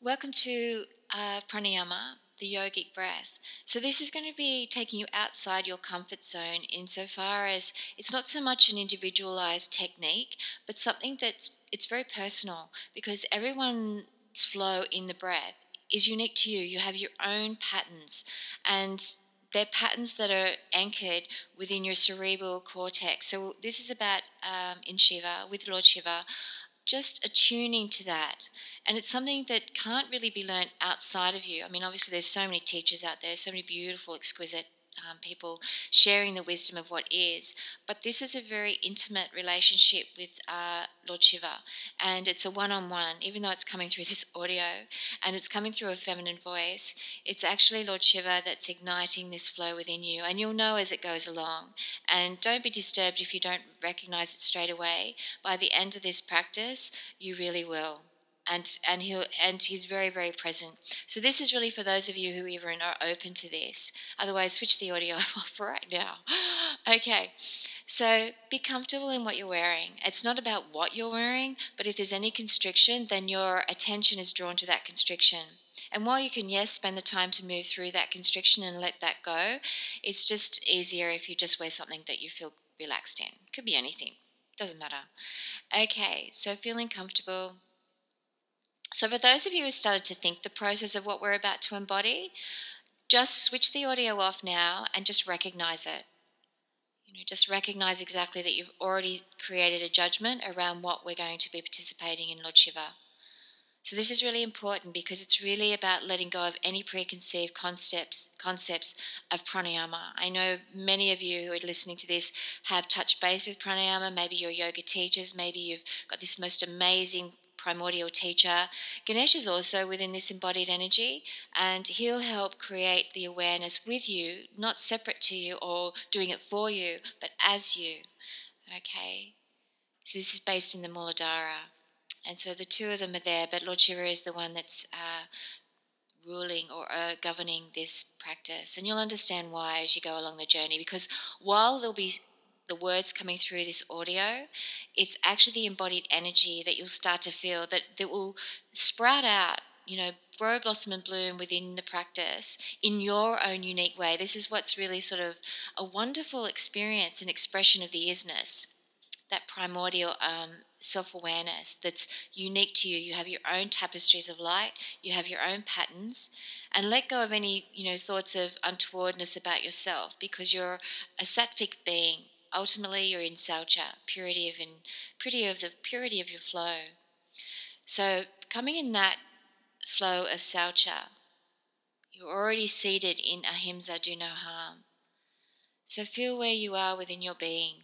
Welcome to uh, pranayama, the yogic breath. So, this is going to be taking you outside your comfort zone insofar as it's not so much an individualized technique, but something that's it's very personal because everyone's flow in the breath is unique to you. You have your own patterns, and they're patterns that are anchored within your cerebral cortex. So, this is about um, in Shiva, with Lord Shiva, just attuning to that. And it's something that can't really be learned outside of you. I mean, obviously, there's so many teachers out there, so many beautiful, exquisite um, people sharing the wisdom of what is. But this is a very intimate relationship with uh, Lord Shiva, and it's a one on one, even though it's coming through this audio and it's coming through a feminine voice. It's actually Lord Shiva that's igniting this flow within you, and you'll know as it goes along. And don't be disturbed if you don't recognize it straight away. By the end of this practice, you really will and and he and he's very very present. So this is really for those of you who even are open to this. Otherwise, switch the audio off right now. okay. So be comfortable in what you're wearing. It's not about what you're wearing, but if there's any constriction, then your attention is drawn to that constriction. And while you can, yes, spend the time to move through that constriction and let that go, it's just easier if you just wear something that you feel relaxed in. Could be anything, doesn't matter. Okay, so feeling comfortable, so, for those of you who started to think the process of what we're about to embody, just switch the audio off now and just recognize it. You know, just recognize exactly that you've already created a judgment around what we're going to be participating in Lord Shiva. So this is really important because it's really about letting go of any preconceived concepts concepts of pranayama. I know many of you who are listening to this have touched base with pranayama. Maybe you're yoga teachers. Maybe you've got this most amazing primordial teacher. Ganesh is also within this embodied energy, and he'll help create the awareness with you, not separate to you or doing it for you, but as you. Okay? So this is based in the Muladhara. And so the two of them are there, but Lord Shiva is the one that's uh, ruling or uh, governing this practice. And you'll understand why as you go along the journey, because while there'll be the words coming through this audio, it's actually the embodied energy that you'll start to feel that, that will sprout out, you know, grow, blossom, and bloom within the practice in your own unique way. This is what's really sort of a wonderful experience and expression of the isness, that primordial um, self awareness that's unique to you. You have your own tapestries of light, you have your own patterns, and let go of any you know thoughts of untowardness about yourself because you're a sattvic being ultimately you're in saucha, purity of in purity of the purity of your flow. So coming in that flow of saucha, you're already seated in ahimsa, do no harm. So feel where you are within your being.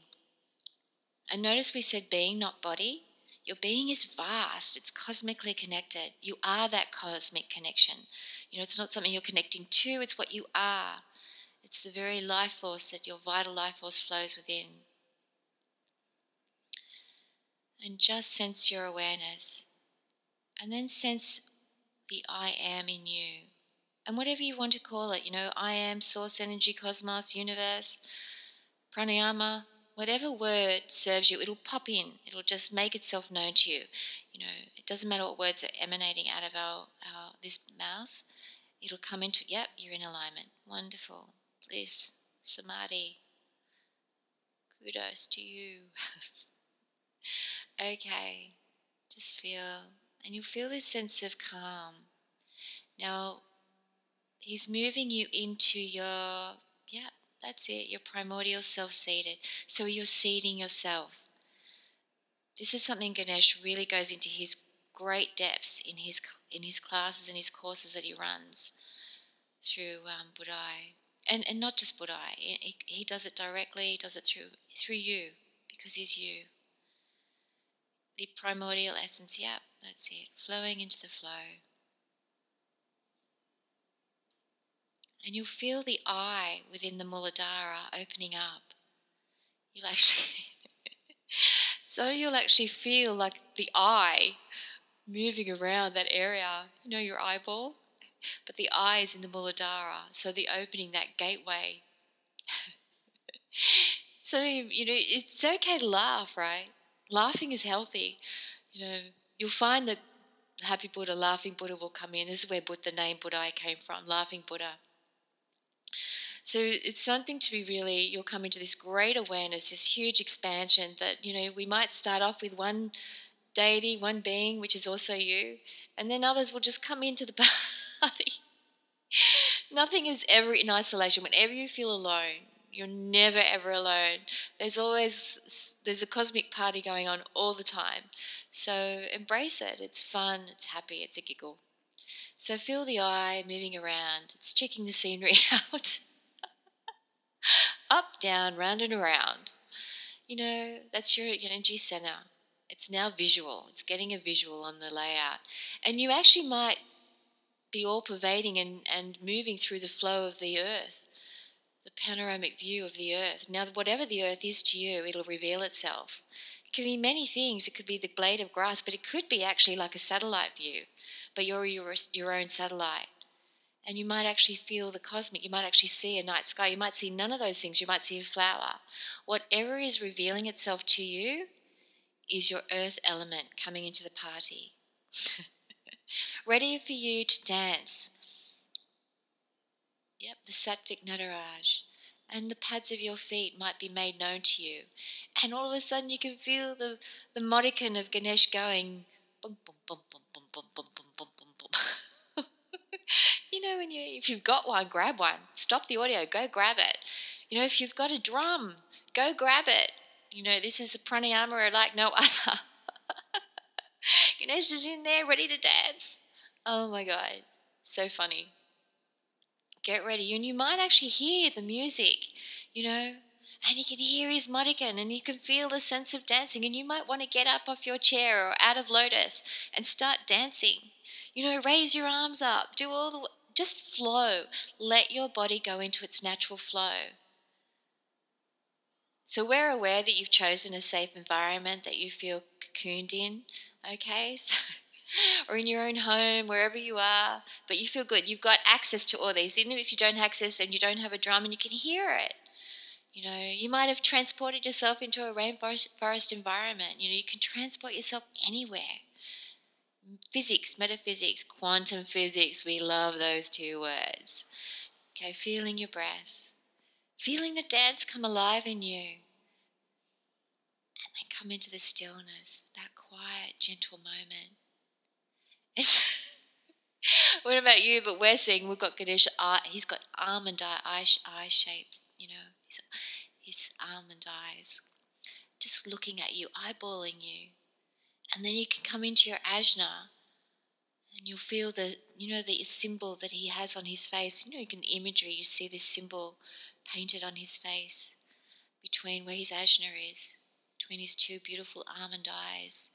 And notice we said being, not body. Your being is vast, it's cosmically connected. You are that cosmic connection. You know, it's not something you're connecting to, it's what you are. It's the very life force that your vital life force flows within. And just sense your awareness. And then sense the I am in you. And whatever you want to call it, you know, I am, source energy, cosmos, universe, pranayama, whatever word serves you, it'll pop in. It'll just make itself known to you. You know, it doesn't matter what words are emanating out of our, our this mouth. It'll come into, yep, you're in alignment. Wonderful this samadhi. Kudos to you. okay, just feel, and you'll feel this sense of calm. Now, he's moving you into your, yeah, that's it, your primordial self seated. So you're seating yourself. This is something Ganesh really goes into his great depths in his in his classes and his courses that he runs through um, Budai and and not just Buddha. He, he does it directly. He does it through through you because he's you. The primordial essence. Yep, that's it. Flowing into the flow. And you'll feel the eye within the Muladhara opening up. You'll actually, so you'll actually feel like the eye moving around that area. You know, your eyeball but the eye is in the Muladhara, so the opening, that gateway. so, you know, it's okay to laugh, right? Laughing is healthy. You know, you'll find that Happy Buddha, Laughing Buddha will come in. This is where Buddha, the name Buddha came from, Laughing Buddha. So it's something to be really, you'll come into this great awareness, this huge expansion that, you know, we might start off with one deity, one being, which is also you, and then others will just come into the party. Nothing is ever in isolation. Whenever you feel alone, you're never ever alone. There's always there's a cosmic party going on all the time. So embrace it. It's fun, it's happy, it's a giggle. So feel the eye moving around. It's checking the scenery out. Up, down, round and around. You know, that's your energy center. It's now visual. It's getting a visual on the layout. And you actually might be all pervading and, and moving through the flow of the earth the panoramic view of the earth. Now, whatever the earth is to you, it'll reveal itself. It could be many things. It could be the blade of grass, but it could be actually like a satellite view, but you're your, your own satellite. And you might actually feel the cosmic. You might actually see a night sky. You might see none of those things. You might see a flower. Whatever is revealing itself to you is your earth element coming into the party. Ready for you to dance Yep, the Sattvic Nataraj. And the pads of your feet might be made known to you. And all of a sudden you can feel the, the modicon of Ganesh going boom, boom, boom, boom, boom, boom, boom, boom, boom, boom, boom. you know, when you if you've got one, grab one. Stop the audio, go grab it. You know, if you've got a drum, go grab it. You know, this is a pranayama like no other. Ganesh is in there ready to dance. Oh my god, so funny get ready. And you might actually hear the music, you know, and you can hear his muddigan and you can feel the sense of dancing. And you might want to get up off your chair or out of lotus and start dancing. You know, raise your arms up, do all the, just flow. Let your body go into its natural flow. So we're aware that you've chosen a safe environment that you feel cocooned in, okay? So or in your own home, wherever you are, but you feel good. You've got access to all these, even if you don't access and you don't have a drum and you can hear it. You know, you might have transported yourself into a rainforest forest environment. You know, you can transport yourself anywhere. Physics, metaphysics, quantum physics, we love those two words. Okay, feeling your breath, feeling the dance come alive in you, and then come into the stillness, quiet, gentle moment. what about you? But we're seeing we've got Ganesh. Eye, he's got almond eye, eye, eye shapes. You know, his, his almond eyes, just looking at you, eyeballing you, and then you can come into your ajna, and you'll feel the you know the symbol that he has on his face. You know, you can imagery. You see this symbol painted on his face between where his ajna is, between his two beautiful almond eyes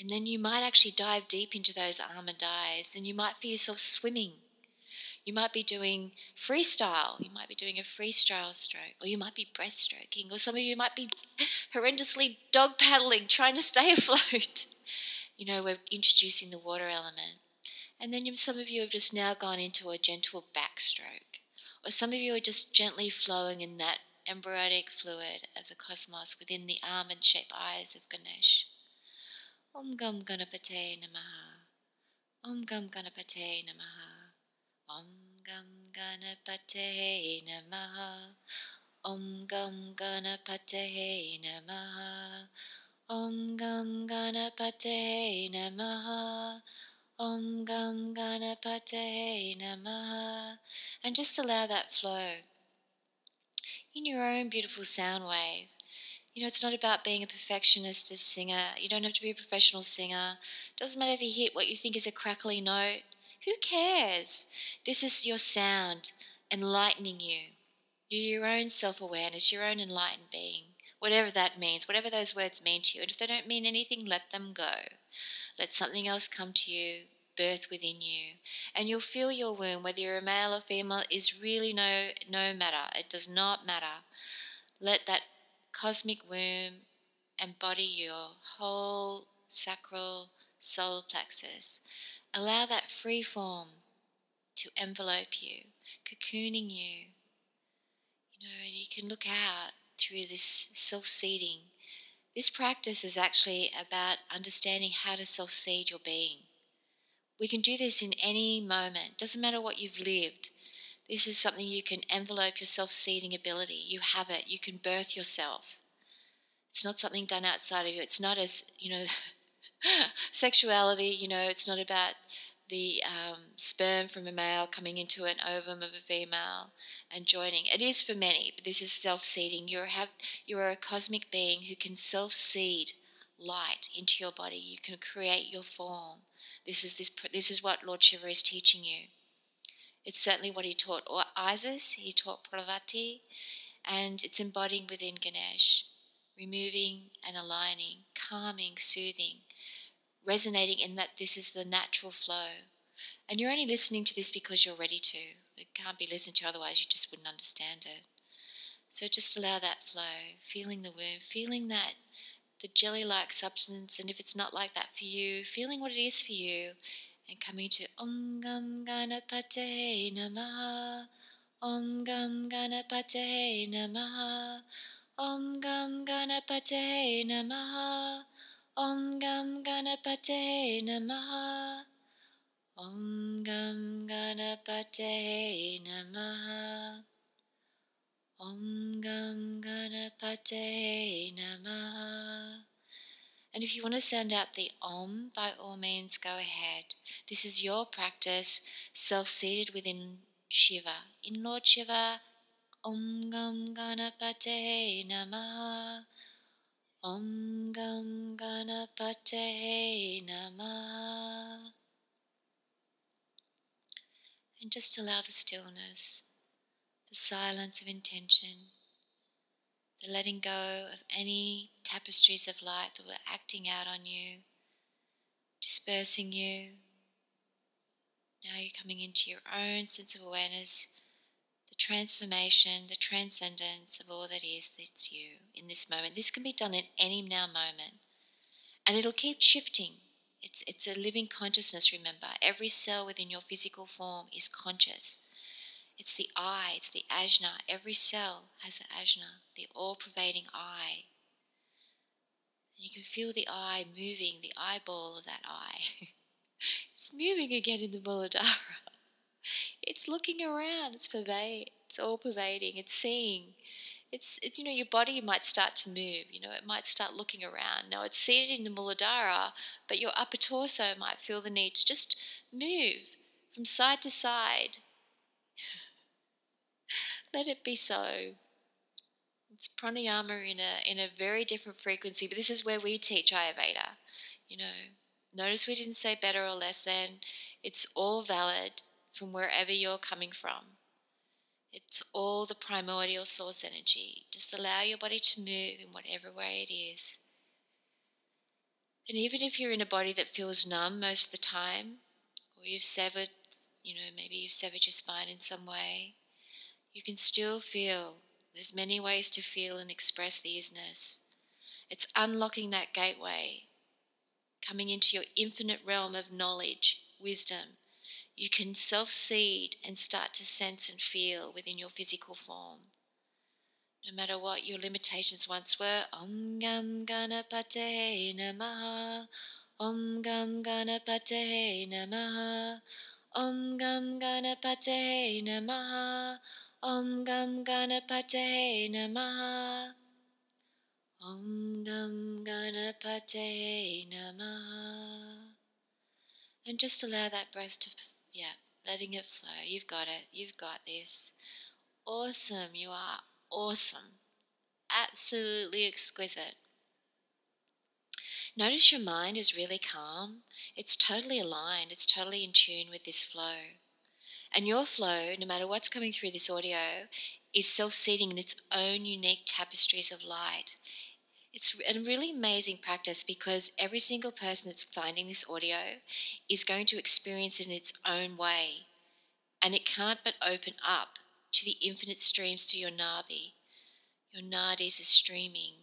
and then you might actually dive deep into those almond eyes and you might feel yourself swimming. You might be doing freestyle. You might be doing a freestyle stroke, or you might be breaststroking, or some of you might be horrendously dog paddling, trying to stay afloat. You know, we're introducing the water element. And then some of you have just now gone into a gentle backstroke, or some of you are just gently flowing in that embryonic fluid of the cosmos within the almond shaped eyes of Ganesh. Om Gam Ganapate Namaha. Om Gam Ganapate Namaha. Om Gam Ganapate Namaha. Om Gam Ganapate Namaha. Om Gam Ganapate Namaha. Om Gam Ganapate Namaha. And just allow that flow in your own beautiful sound wave. You know, it's not about being a perfectionist of singer. You don't have to be a professional singer. Doesn't matter if you hit what you think is a crackly note. Who cares? This is your sound enlightening you. You're your own self awareness, your own enlightened being, whatever that means, whatever those words mean to you. And if they don't mean anything, let them go. Let something else come to you, birth within you. And you'll feel your womb, whether you're a male or female, is really no no matter. It does not matter. Let that cosmic womb embody your whole sacral solar plexus. Allow that free form to envelope you, cocooning you. You know, and you can look out through this self seeding. This practice is actually about understanding how to self seed your being. we can do this in any moment. Doesn't matter what you've lived. This is something you can envelope your self seeding ability. You have it. You can birth yourself. It's not something done outside of you. It's not as, you know, sexuality, you know, it's not about the um, sperm from a male coming into an ovum of a female and joining. It is for many, but this is self-seeding. You're have you're a cosmic being who can self-seed light into your body. You can create your form. This is this this is what Lord Shiva is teaching you. It's certainly what he taught or Isis. He taught Parvati, and it's embodying within Ganesh, removing and aligning, calming, soothing resonating in that this is the natural flow. And you're only listening to this because you're ready to. It can't be listened to, otherwise, you just wouldn't understand it. So just allow that flow, feeling the womb, feeling that the jelly like substance, and if it's not like that for you, feeling what it is for you, and coming to Om Gam Ganapate Namaha, Om Gam Ganapate Namaha, Om Gam Ganapate Namaha. Om Gam Ganapate Namaha. Om Gam Ganapate Namaha. Om Gam Ganapate Namaha. And if you want to sound out the Om, by all means go ahead. This is your practice, self seated within Shiva. In Lord Shiva, Om Gam Ganapate Namaha. Om Gam Ganapate Namah. And just allow the stillness, the silence of intention, the letting go of any tapestries of light that were acting out on you, dispersing you. Now you're coming into your own sense of awareness the transformation, the transcendence of all that is that's you in this moment. This can be done at any now moment. And it'll keep shifting. It's, it's a living consciousness, remember. Every cell within your physical form is conscious. It's the I, it's the ajna. Every cell has an ajna, the all pervading I. And you can feel the eye moving, the eyeball of that eye. it's moving again in the Muladhara. It's looking around. It's pervade. It's all pervading. It's seeing. It's, it's you know your body might start to move. You know it might start looking around. Now it's seated in the Muladhara, but your upper torso might feel the need to just move from side to side. Let it be so. It's pranayama in a in a very different frequency, but this is where we teach Ayurveda. You know, notice we didn't say better or less than. It's all valid from wherever you're coming from. It's all the primordial source energy. Just allow your body to move in whatever way it is. And even if you're in a body that feels numb most of the time, or you've severed, you know, maybe you've severed your spine in some way, you can still feel. There's many ways to feel and express the isness. It's unlocking that gateway, coming into your infinite realm of knowledge, wisdom, you can self seed and start to sense and feel within your physical form. No matter what your limitations once were, Om Gam Ganapate Namaha, Om Gam Ganapate Namaha, Om Gam Ganapate Namaha, Om Gam Ganapate Namaha. Om Gam Ganapate Namaha. And just allow that breath to yeah, letting it flow. You've got it. You've got this. Awesome. You are awesome. Absolutely exquisite. Notice your mind is really calm. It's totally aligned. It's totally in tune with this flow. And your flow, no matter what's coming through this audio, is self seeding in its own unique tapestries of light. It's a really amazing practice because every single person that's finding this audio is going to experience it in its own way. And it can't but open up to the infinite streams to your nabi. Your nadis are streaming.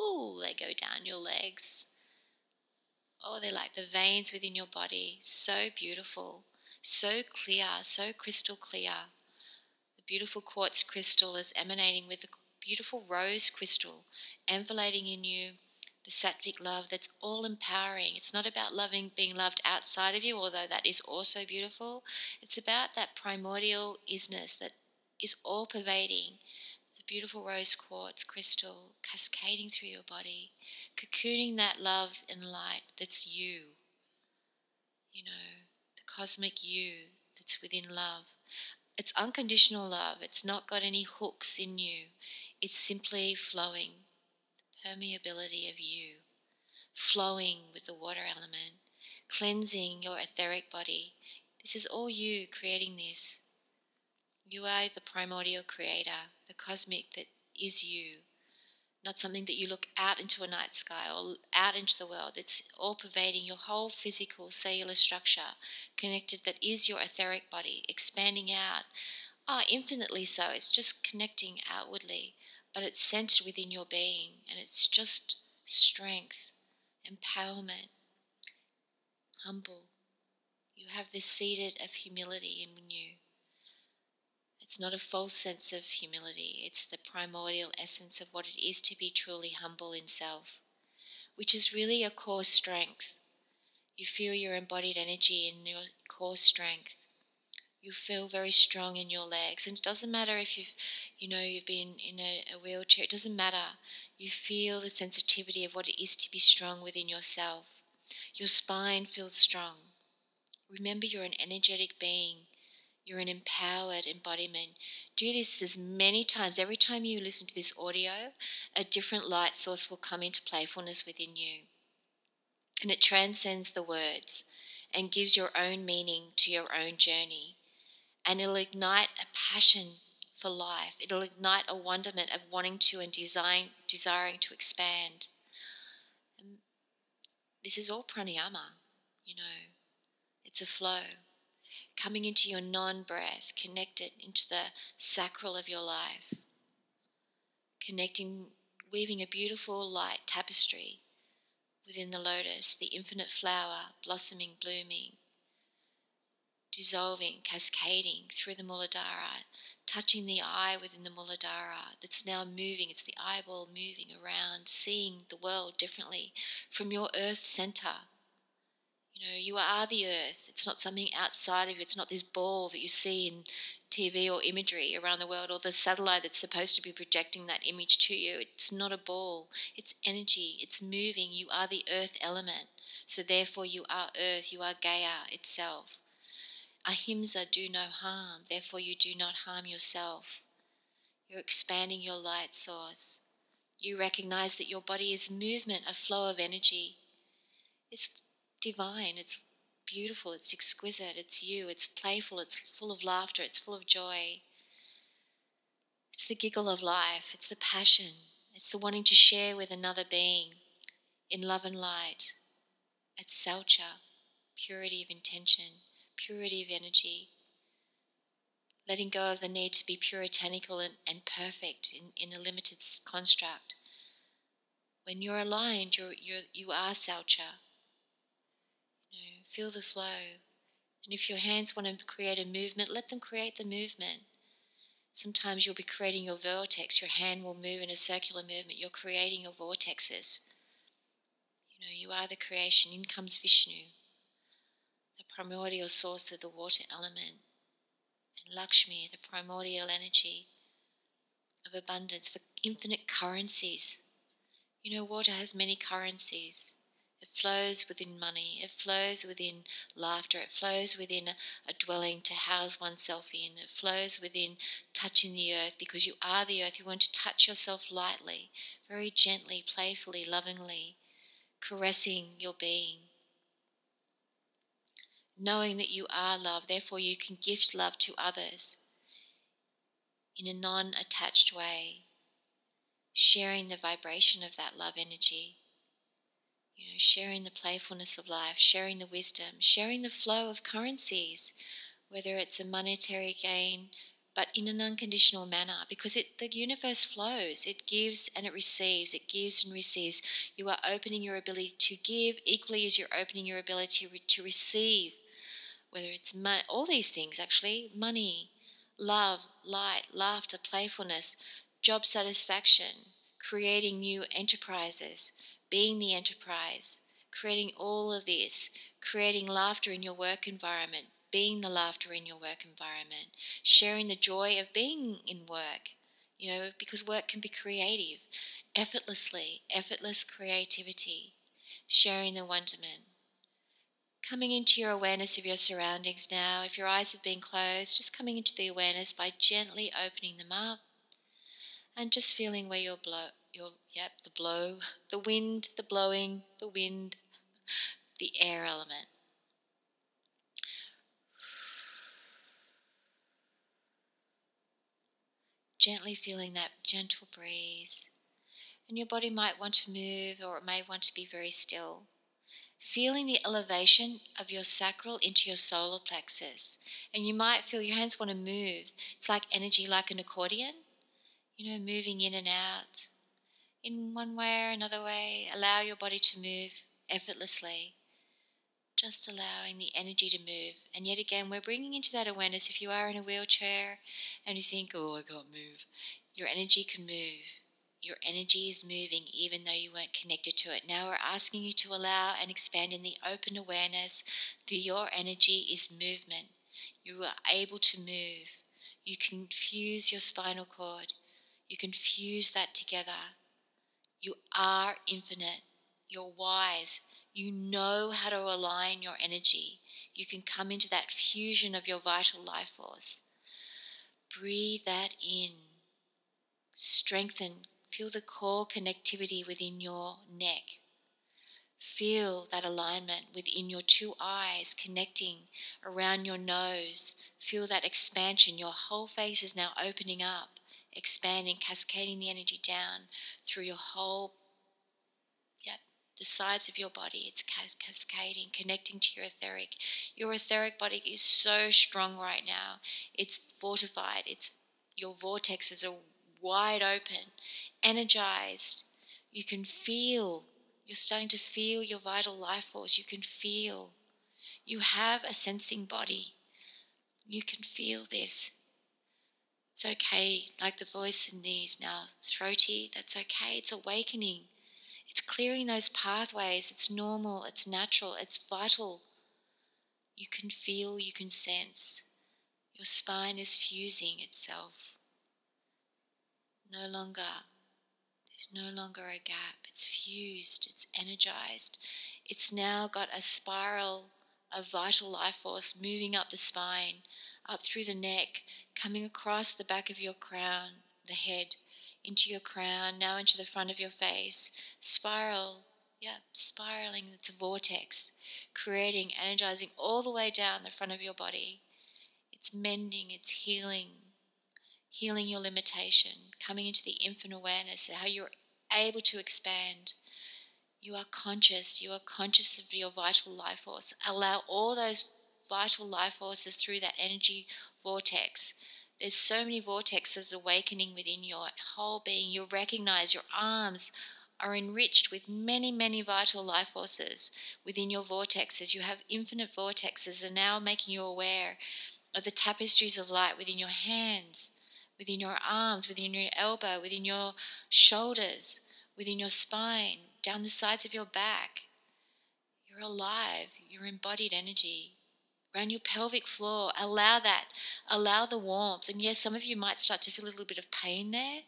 Ooh, they go down your legs. Oh, they're like the veins within your body. So beautiful, so clear, so crystal clear. The beautiful quartz crystal is emanating with the beautiful rose crystal envelopating in you the sattvic love that's all empowering. It's not about loving being loved outside of you, although that is also beautiful. It's about that primordial isness that is all pervading. The beautiful rose quartz crystal cascading through your body, cocooning that love and light that's you. You know, cosmic you that's within love. It's unconditional love. It's not got any hooks in you. It's simply flowing the permeability of you, flowing with the water element, cleansing your etheric body. This is all you creating this. You are the primordial creator, the cosmic that is you, not something that you look out into a night sky or out into the world. It's all pervading your whole physical cellular structure, connected that is your etheric body, expanding out. Ah, oh, infinitely so. It's just connecting outwardly but it's centered within your being and it's just strength, empowerment, humble. You have this seeded of humility in you. It's not a false sense of humility, it's the primordial essence of what it is to be truly humble in self, which is really a core strength. You feel your embodied energy in your core strength. You feel very strong in your legs and it doesn't matter if you've you know you've been in a, a, wheelchair it doesn't matter. You feel the sensitivity of what it is to be strong within yourself. Your spine feels strong. Remember you're an energetic being you're an empowered embodiment do this as many times every time you listen to this audio a different light source will come into playfulness within you and it transcends the words and gives your own meaning to your own journey and it'll ignite a passion for life. It'll ignite a wonderment of wanting to and design, desiring to expand. And this is all pranayama, you know. It's a flow. Coming into your non breath, connected into the sacral of your life. Connecting, weaving a beautiful light tapestry within the lotus, the infinite flower, blossoming, blooming, dissolving, cascading through the Muladhara, touching the eye within the Muladhara that's now moving. It's the eyeball moving around, seeing the world differently from your earth center. You know, you are the earth. It's not something outside of you. It's not this ball that you see in TV or imagery around the world or the satellite that's supposed to be projecting that image to you. It's not a ball. It's energy. It's moving. You are the earth element. So therefore you are earth. You are Gaia itself. Ahimsa, do no harm, therefore you do not harm yourself. You're expanding your light source. You recognize that your body is movement, a flow of energy. It's divine, it's beautiful, it's exquisite, it's you, it's playful, it's full of laughter, it's full of joy. It's the giggle of life, it's the passion, it's the wanting to share with another being in love and light. It's Saucha, purity of intention purity of energy, letting go of the need to be puritanical and, and perfect in, in a limited construct. When you're aligned, you're, you're, you are Saucha. Feel the flow. And if your hands want to create a movement, let them create the movement. Sometimes you'll be creating your vortex. Your hand will move in a circular movement. You're creating your vortexes. You know, you are the creation. In comes Vishnu the primordial source of the water element, and Lakshmi, the primordial energy of abundance, the infinite currencies. You know, water has many currencies. It flows within money, it flows within laughter, it flows within a, a, dwelling to house oneself in, it flows within touching the earth because you are the earth. You want to touch yourself lightly, very gently, playfully, lovingly, caressing your being knowing that you are love, therefore you can gift love to others in a non attached way, sharing the vibration of that love energy. You know, sharing the playfulness of life, sharing the wisdom, sharing the flow of currencies, whether it's a monetary gain, but in an unconditional manner, because it, the universe flows. It gives and it receives. It gives and receives. You are opening your ability to give equally as you're opening your ability to receive whether it's mo- all these things actually money, love, light, laughter, playfulness, job satisfaction, creating new enterprises, being the enterprise, creating all of this, creating laughter in your work environment, being the laughter in your work environment, sharing the joy of being in work, you know, because work can be creative, effortlessly, effortless creativity, sharing the wonderment. Coming into your awareness of your surroundings now. If your eyes have been closed, just coming into the awareness by gently opening them up and just feeling where your blow, your yep, the blow, the wind, the blowing, the wind, the air element. Gently feeling that gentle breeze. And your body might want to move or it may want to be very still. Feeling the elevation of your sacral into your solar plexus. And you might feel your hands want to move. It's like energy, like an accordion, you know, moving in and out. In one way or another way, allow your body to move effortlessly just allowing the energy to move. And yet again, we're bringing into that awareness if you are in a wheelchair and you think, oh, I can't move, your energy can move. Your energy is moving even though you weren't connected to it. Now we're asking you to allow and expand in the open awareness that your energy is movement. You are able to move. You can fuse your spinal cord. You can fuse that together. You are infinite. You're wise. You know how to align your energy. You can come into that fusion of your vital life force. Breathe that in. Strengthen. Feel the core connectivity within your neck. Feel that alignment within your two eyes connecting around your nose. Feel that expansion. Your whole face is now opening up, expanding, cascading the energy down through your whole yeah, the sides of your body. It's cascading, connecting to your etheric. Your etheric body is so strong right now. It's fortified. It's your vortexes are wide open, energized. You can feel. You're starting to feel your vital life force. You can feel. You have a sensing body. You can feel this. It's okay, like the voice in these now, throaty, that's okay. It's awakening. It's clearing those pathways. It's normal, it's natural, it's vital. You can feel, you can sense. Your spine is fusing itself. No longer, there's no longer a gap. It's fused, it's energized. It's now got a spiral of vital life force moving up the spine, up through the neck, coming across the back of your crown, the head, into your crown, now into the front of your face. Spiral, yeah, spiraling. It's a vortex, creating, energizing all the way down the front of your body. It's mending, it's healing, healing your limitation, coming into the infinite awareness, how you're able to expand. You are conscious, you are conscious of your vital life force. Allow all those vital life forces through that energy vortex there's so many vortexes awakening within your whole being. You'll recognize your arms are enriched with many, many vital life forces within your vortexes. You have infinite vortexes and now making you aware of the tapestries of light within your hands, within your arms, within your elbow, within your shoulders, within your spine, down the sides of your back. You're alive, you're embodied energy around your pelvic floor. Allow that. Allow the warmth. And yes, some of you might start to feel a little bit of pain there.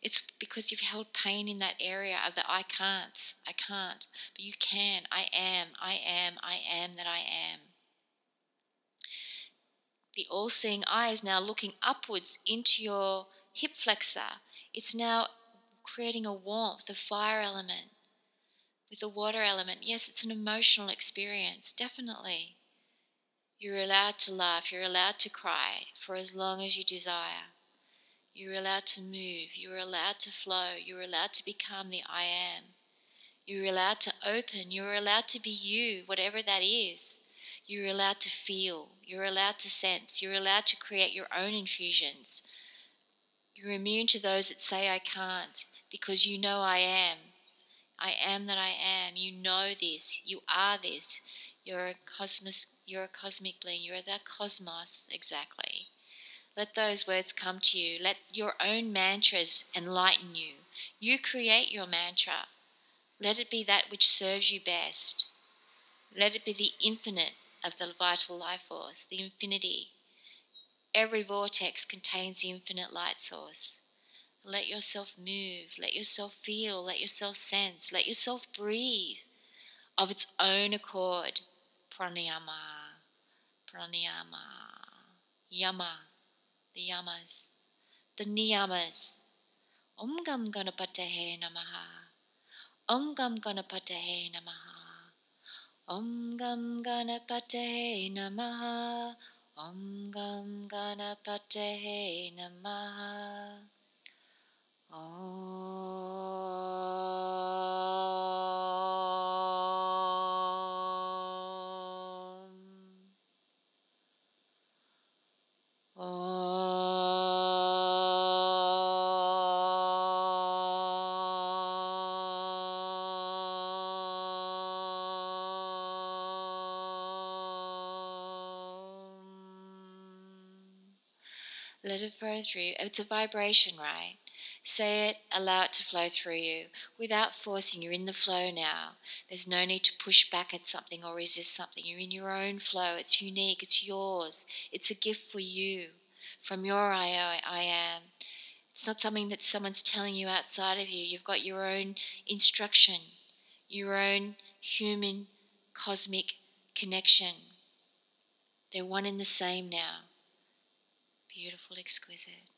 It's because you've held pain in that area of the I can't, I can't. But you can. I am, I am, I am that I am. The all seeing eye is now looking upwards into your hip flexor. It's now creating a warmth, a fire element with the water element. Yes, it's an emotional experience, definitely. You're allowed to laugh, you're allowed to cry for as long as you desire. You're allowed to move, you're allowed to flow, you're allowed to become the I am. You're allowed to open, you're allowed to be you, whatever that is. You're allowed to feel, you're allowed to sense, you're allowed to create your own infusions. You're immune to those that say I can't because you know I am. I am that I am. You know this. You are this. You're a cosmos you're a cosmic being. You're the cosmos, exactly. Let those words come to you. Let your own mantras enlighten you. You create your mantra. Let it be that which serves you best. Let it be the infinite of the vital life force, the infinity. Every vortex contains the infinite light source. Let yourself move, let yourself feel, let yourself sense, let yourself breathe of its own accord. Pranayama, pranayama, yama, the yamas, the niyamas. Om Gam Ganapatahe Namaha. Om Gam Ganapatahe Namaha. Om Gam Ganapatahe Namaha. Om Gam Ganapatahe Namaha. Let It's a vibration, right? Say it, allow it to flow through you without forcing. You're in the flow now. There's no need to push back at something or resist something. You're in your own flow. It's unique. It's yours. It's a gift for you from your I, I am. It's not something that someone's telling you outside of you. You've got your own instruction, your own human cosmic connection. They're one in the same now. Beautiful, exquisite.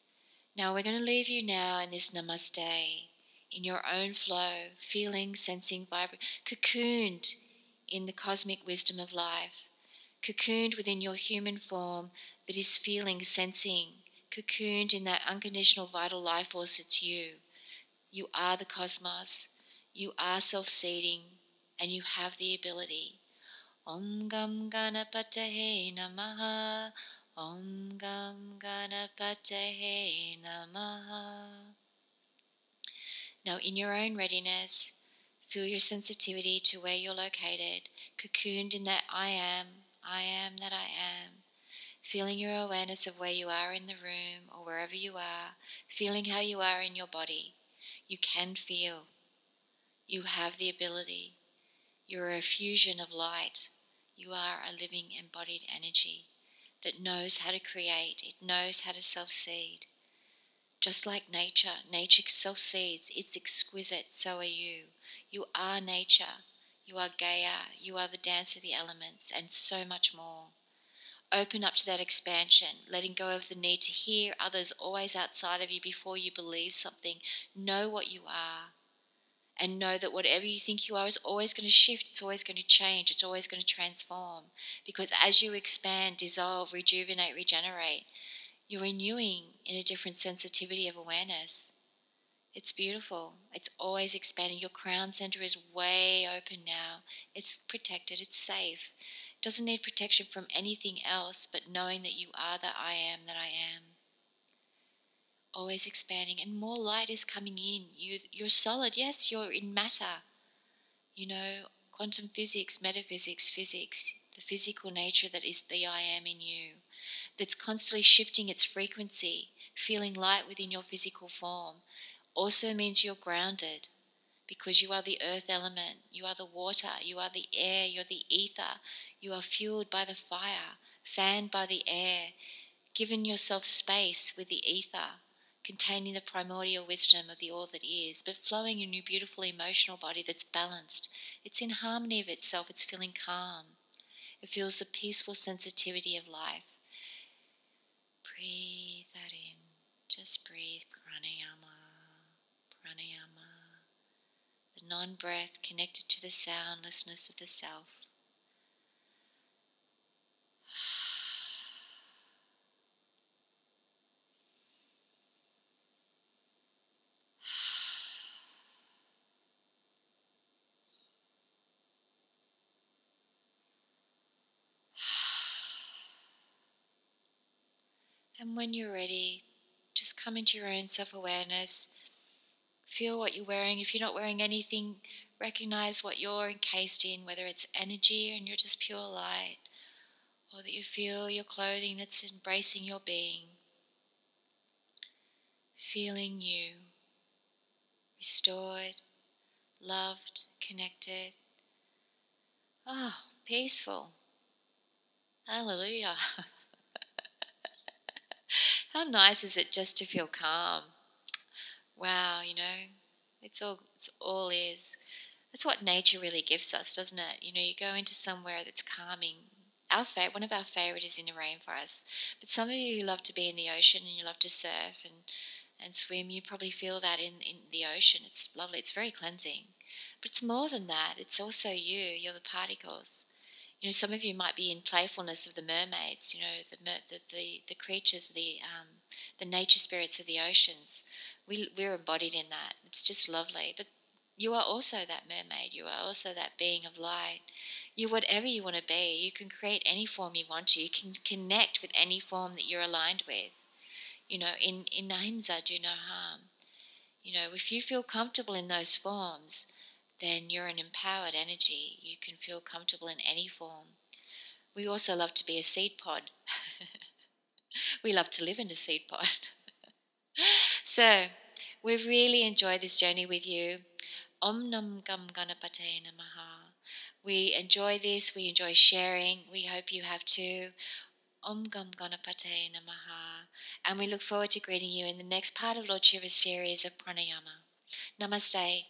Now we're going to leave you now in this namaste, in your own flow, feeling, sensing, vibrating, cocooned in the cosmic wisdom of life, cocooned within your human form that is feeling, sensing, cocooned in that unconditional vital life force that's you. You are the cosmos, you are self seeding, and you have the ability. Om Gam Ganapatahe Namaha. Om Gam Ganapatahe Namaha. Now, in your own readiness, feel your sensitivity to where you're located, cocooned in that I am, I am that I am. Feeling your awareness of where you are in the room or wherever you are, feeling how you are in your body. You can feel. You have the ability. You're a fusion of light. You are a living embodied energy that knows how to create, it knows how to self seed. Just like nature, nature self seeds, it's exquisite, so are you. You are nature, you are Gaia, you are the dance of the elements, and so much more. Open up to that expansion, letting go of the need to hear others always outside of you before you believe something. Know what you are and know that whatever you think you are is always going to shift, it's always going to change, it's always going to transform. Because as you expand, dissolve, rejuvenate, regenerate, you're renewing in a different sensitivity of awareness. It's beautiful. It's always expanding. Your crown center is way open now. It's protected, it's safe. It doesn't need protection from anything else but knowing that you are the I am that I am always expanding and more light is coming in. You, you're solid. Yes, you're in matter. You know, quantum physics, metaphysics, physics, the physical nature that is the I am in you, that's constantly shifting its frequency, feeling light within your physical form, also means you're grounded because you are the earth element, you are the water, you are the air, you're the ether, you are fueled by the fire, fanned by the air, given yourself space with the ether containing the primordial wisdom of the all that is, but flowing in your beautiful emotional body that's balanced. It's in harmony of itself, it's feeling calm. It feels the peaceful sensitivity of life. Breathe that in. Just breathe pranayama, pranayama. The non breath connected to the soundlessness of the self. And when you're ready, just come into your own self awareness. Feel what you're wearing. If you're not wearing anything, recognize what you're encased in, whether it's energy and you're just pure light, or that you feel your clothing that's embracing your being. Feeling you, restored, loved, connected. Oh, peaceful. Hallelujah. How nice is it just to feel calm? Wow, you know, it's all it's all is. That's what nature really gives us, doesn't it? You know, you go into somewhere that's calming. Our favorite, one of our favorite is in the rainforest. But some of you who love to be in the ocean and you love to surf and and swim, you probably feel that in, in the ocean. It's lovely. It's very cleansing. But it's more than that. It's also you. You're the particles. You know, some of you might be in playfulness of the mermaids. You know, the the the, the creatures, the um, the nature spirits of the oceans. We we're embodied in that. It's just lovely. But you are also that mermaid. You are also that being of light. You whatever you want to be. You can create any form you want to. You can connect with any form that you're aligned with. You know, in in Ahimsa, do no harm. You know, if you feel comfortable in those forms, then you're an empowered energy. You can feel comfortable in any form. We also love to be a seed pod. we love to live in a seed pod. so, we've really enjoyed this journey with you. Om Nam Gam Ganapate Namaha. We enjoy this, we enjoy sharing. We hope you have too. Om Gam Ganapate Namaha. And we look forward to greeting you in the next part of Lord Shiva's series of pranayama. Namaste.